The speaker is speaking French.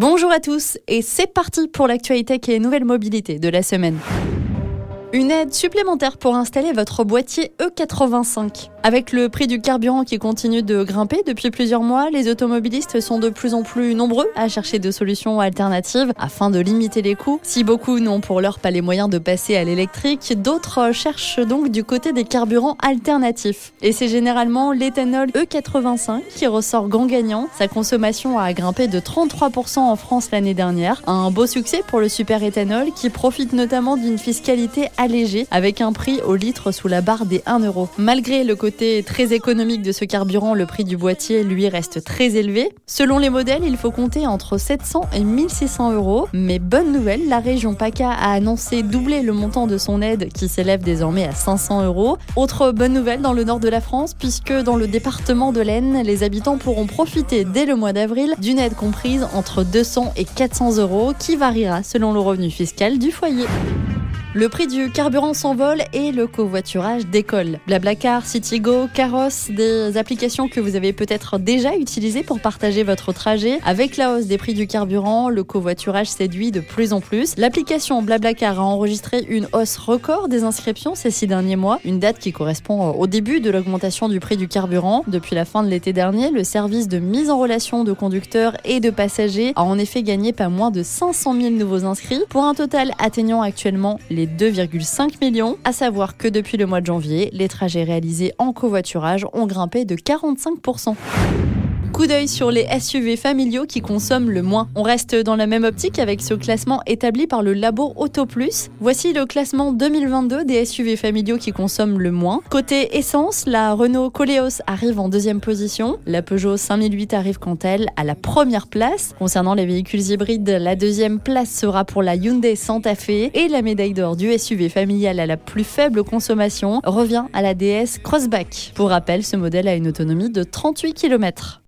Bonjour à tous et c'est parti pour l'actualité qui est nouvelle mobilité de la semaine. Une aide supplémentaire pour installer votre boîtier E85. Avec le prix du carburant qui continue de grimper depuis plusieurs mois, les automobilistes sont de plus en plus nombreux à chercher de solutions alternatives afin de limiter les coûts. Si beaucoup n'ont pour l'heure pas les moyens de passer à l'électrique, d'autres cherchent donc du côté des carburants alternatifs. Et c'est généralement l'éthanol E85 qui ressort grand gagnant. Sa consommation a grimpé de 33% en France l'année dernière. Un beau succès pour le super éthanol qui profite notamment d'une fiscalité allégée avec un prix au litre sous la barre des 1 euro. Malgré le côté très économique de ce carburant, le prix du boîtier, lui, reste très élevé. Selon les modèles, il faut compter entre 700 et 1600 euros. Mais bonne nouvelle, la région PACA a annoncé doubler le montant de son aide qui s'élève désormais à 500 euros. Autre bonne nouvelle dans le nord de la France, puisque dans le département de l'Aisne, les habitants pourront profiter dès le mois d'avril d'une aide comprise entre 200 et 400 euros qui variera selon le revenu fiscal du foyer. Le prix du carburant s'envole et le covoiturage décolle. Blablacar, Citigo, Caros, des applications que vous avez peut-être déjà utilisées pour partager votre trajet. Avec la hausse des prix du carburant, le covoiturage séduit de plus en plus. L'application Blablacar a enregistré une hausse record des inscriptions ces six derniers mois, une date qui correspond au début de l'augmentation du prix du carburant. Depuis la fin de l'été dernier, le service de mise en relation de conducteurs et de passagers a en effet gagné pas moins de 500 000 nouveaux inscrits, pour un total atteignant actuellement les 2,5 millions. À savoir que depuis le mois de janvier, les trajets réalisés en covoiturage ont grimpé de 45%. Coup d'œil sur les SUV familiaux qui consomment le moins. On reste dans la même optique avec ce classement établi par le labo AutoPlus. Voici le classement 2022 des SUV familiaux qui consomment le moins. Côté essence, la Renault Koleos arrive en deuxième position. La Peugeot 5008 arrive quant à elle à la première place. Concernant les véhicules hybrides, la deuxième place sera pour la Hyundai Santa Fe et la médaille d'or du SUV familial à la plus faible consommation revient à la DS Crossback. Pour rappel, ce modèle a une autonomie de 38 km.